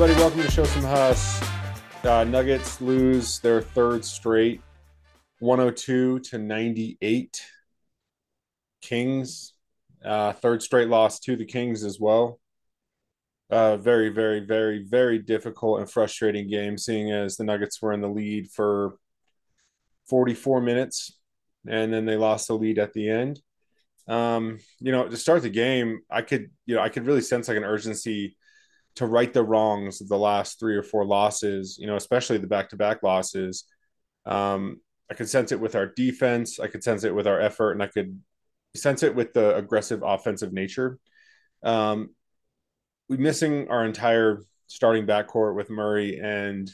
to show some Huss. Uh, Nuggets lose their third straight, 102 to 98. Kings, uh, third straight loss to the Kings as well. Uh, very, very, very, very difficult and frustrating game, seeing as the Nuggets were in the lead for 44 minutes and then they lost the lead at the end. Um, you know, to start the game, I could, you know, I could really sense like an urgency to right the wrongs of the last three or four losses, you know, especially the back to back losses. Um, I could sense it with our defense, I could sense it with our effort, and I could sense it with the aggressive offensive nature. Um, we're missing our entire starting backcourt with Murray and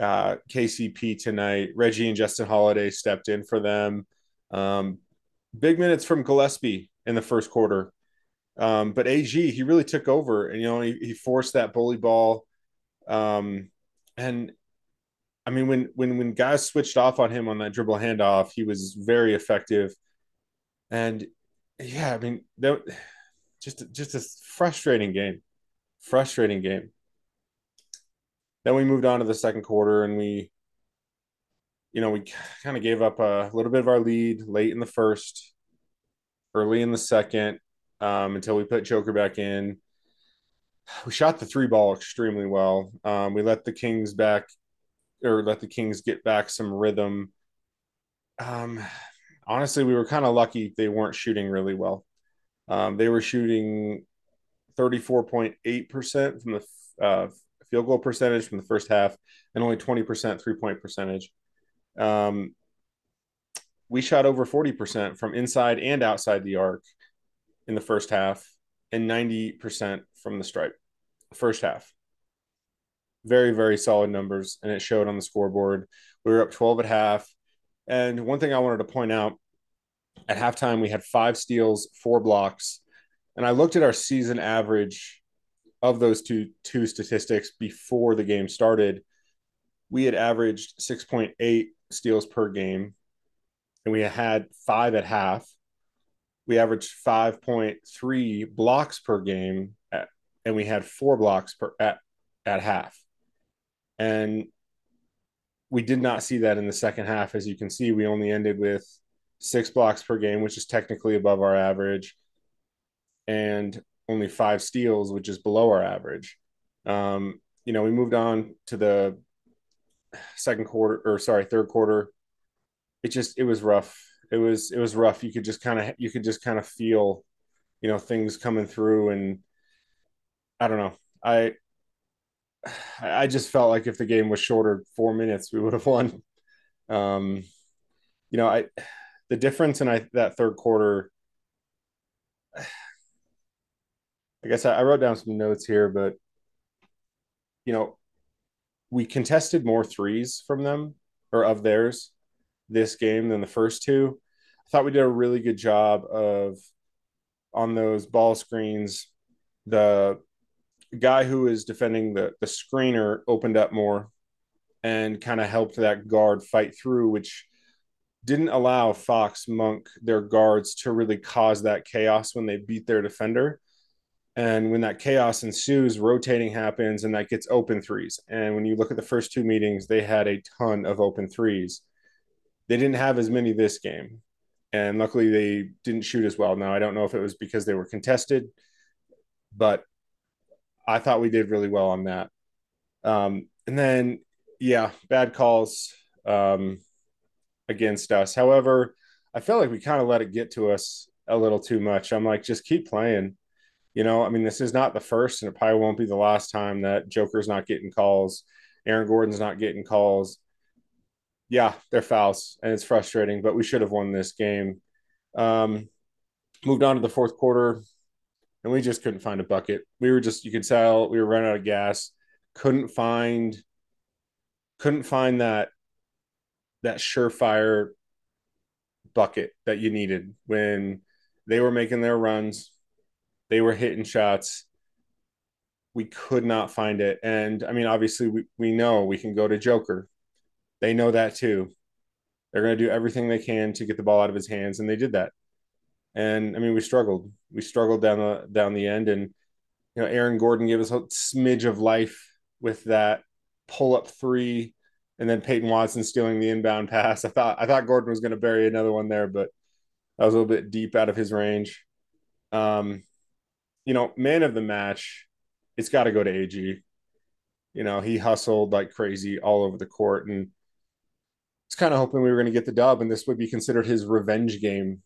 uh, KCP tonight. Reggie and Justin Holiday stepped in for them. Um, big minutes from Gillespie in the first quarter. Um, but AG, he really took over and, you know, he, he forced that bully ball. Um, and I mean, when, when, when guys switched off on him on that dribble handoff, he was very effective. And yeah, I mean, that, just, just a frustrating game, frustrating game. Then we moved on to the second quarter and we, you know, we kind of gave up a little bit of our lead late in the first, early in the second, um, until we put Joker back in. We shot the three ball extremely well. Um, we let the Kings back, or let the Kings get back some rhythm. Um, honestly, we were kind of lucky they weren't shooting really well. Um, they were shooting 34.8% from the uh, field goal percentage from the first half and only 20% three point percentage. Um, we shot over 40% from inside and outside the arc in the first half and 90% from the stripe. First half. Very very solid numbers and it showed on the scoreboard. We were up 12 at half. And one thing i wanted to point out at halftime we had five steals four blocks. And i looked at our season average of those two two statistics before the game started. We had averaged 6.8 steals per game and we had five at half we averaged 5.3 blocks per game at, and we had four blocks per at at half. And we did not see that in the second half. As you can see we only ended with six blocks per game which is technically above our average and only five steals which is below our average. Um, you know we moved on to the second quarter or sorry third quarter. It just it was rough it was it was rough. You could just kind of you could just kind of feel, you know, things coming through, and I don't know. I I just felt like if the game was shorter, four minutes, we would have won. Um, you know, I the difference in I that third quarter. I guess I, I wrote down some notes here, but you know, we contested more threes from them or of theirs this game than the first two. I thought we did a really good job of on those ball screens. The guy who is defending the the screener opened up more and kind of helped that guard fight through, which didn't allow Fox Monk their guards to really cause that chaos when they beat their defender. And when that chaos ensues, rotating happens and that gets open threes. And when you look at the first two meetings, they had a ton of open threes. They didn't have as many this game. And luckily, they didn't shoot as well. Now, I don't know if it was because they were contested, but I thought we did really well on that. Um, and then, yeah, bad calls um, against us. However, I felt like we kind of let it get to us a little too much. I'm like, just keep playing. You know, I mean, this is not the first, and it probably won't be the last time that Joker's not getting calls, Aaron Gordon's not getting calls yeah, they're fouls, and it's frustrating. But we should have won this game. Um, moved on to the fourth quarter, and we just couldn't find a bucket. We were just you could tell we were running out of gas. Couldn't find, couldn't find that that surefire bucket that you needed when they were making their runs. They were hitting shots. We could not find it. And I mean, obviously, we, we know we can go to Joker they know that too. They're going to do everything they can to get the ball out of his hands, and they did that. And I mean, we struggled. We struggled down the down the end, and you know, Aaron Gordon gave us a smidge of life with that pull up three, and then Peyton Watson stealing the inbound pass. I thought I thought Gordon was going to bury another one there, but that was a little bit deep out of his range. Um, you know, man of the match, it's got to go to AG. You know, he hustled like crazy all over the court and it's kind of hoping we were going to get the dub and this would be considered his revenge game.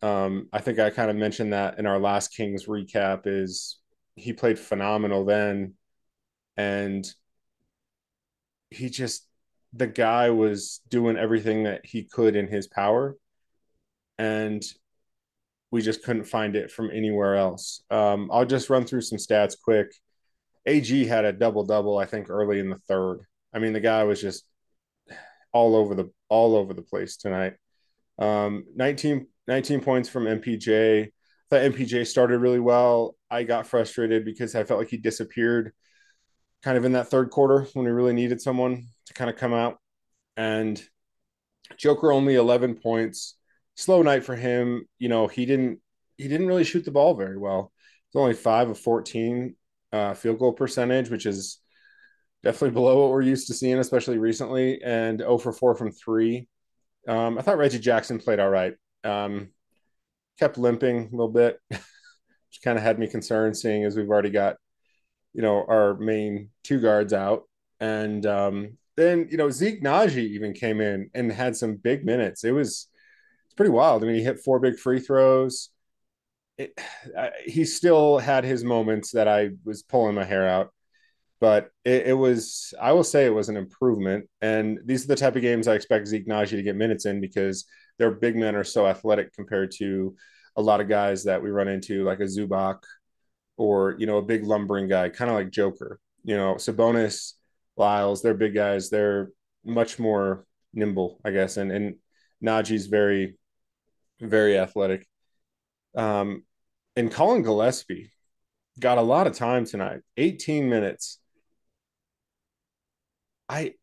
Um, I think I kind of mentioned that in our last Kings recap is he played phenomenal then and he just the guy was doing everything that he could in his power and we just couldn't find it from anywhere else. Um, i'll just run through some stats quick. Ag had a double double i think early in the third. I mean the guy was just all over the all over the place tonight um, 19, 19 points from mpj I thought mpj started really well i got frustrated because i felt like he disappeared kind of in that third quarter when we really needed someone to kind of come out. And Joker only 11 points. Slow night for him. You know, he didn't he didn't really shoot the ball very well. It's only 5 of 14 uh, field goal percentage, which is definitely below what we're used to seeing, especially recently, and 0 for 4 from 3. Um, I thought Reggie Jackson played all right. Um, kept limping a little bit, which kind of had me concerned seeing as we've already got you know, our main two guards out. And um, then, you know, Zeke Nnaji even came in and had some big minutes. It was it's pretty wild. I mean, he hit four big free throws. It, he still had his moments that I was pulling my hair out, but it, it, was, I will say it was an improvement. And these are the type of games I expect Zeke Nnaji to get minutes in because their big men are so athletic compared to a lot of guys that we run into, like a Zubac or you know a big lumbering guy, kind of like Joker. You know, Sabonis, Lyles, they're big guys. They're much more nimble, I guess, and and Nnaji's very, very athletic. Um, and Collin Gillespie got a lot of time tonight, 18 minutes. I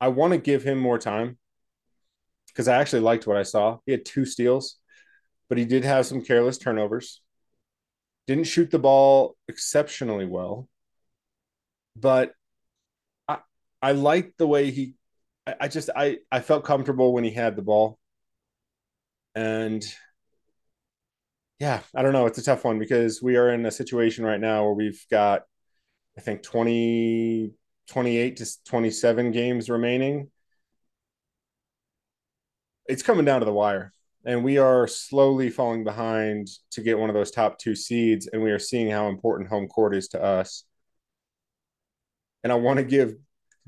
I want to give him more time because I actually liked what I saw. He had two steals, but he did have some careless turnovers didn't shoot the ball exceptionally well, but I I liked the way he. I, I just I I felt comfortable when he had the ball, and yeah, I don't know. It's a tough one because we are in a situation right now where we've got, I think 20, 28 to 27 games remaining. It's coming down to the wire. And we are slowly falling behind to get one of those top two seeds and we are seeing how important home court is to us. And i want to give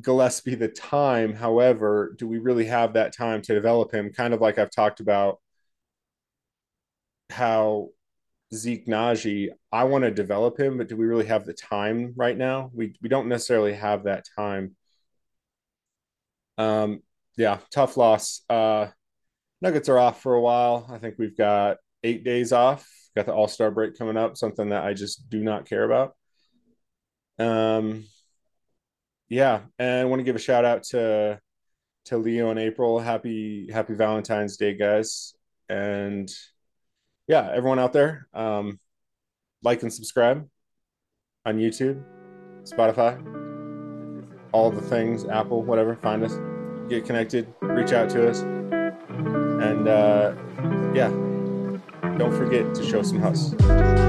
gillespie the time. However do we really have that time to develop him? Kind of like i've talked about how Zeke Nnaji, I want to develop him, but do we really have the time right now? We we don't necessarily have that time. Um, yeah, tough loss. Uh, Nuggets are off for a while. I think we've got eight days off. Got the All Star break coming up, something that I just do not care about. Um, yeah, and I want to give a shout out to to Leo and April. Happy Happy Valentine's Day, guys! And yeah, everyone out there, um, like and subscribe on YouTube, Spotify, all the things, Apple, whatever. Find us, get connected, reach out to us. And uh, yeah, don't forget to show some hustle.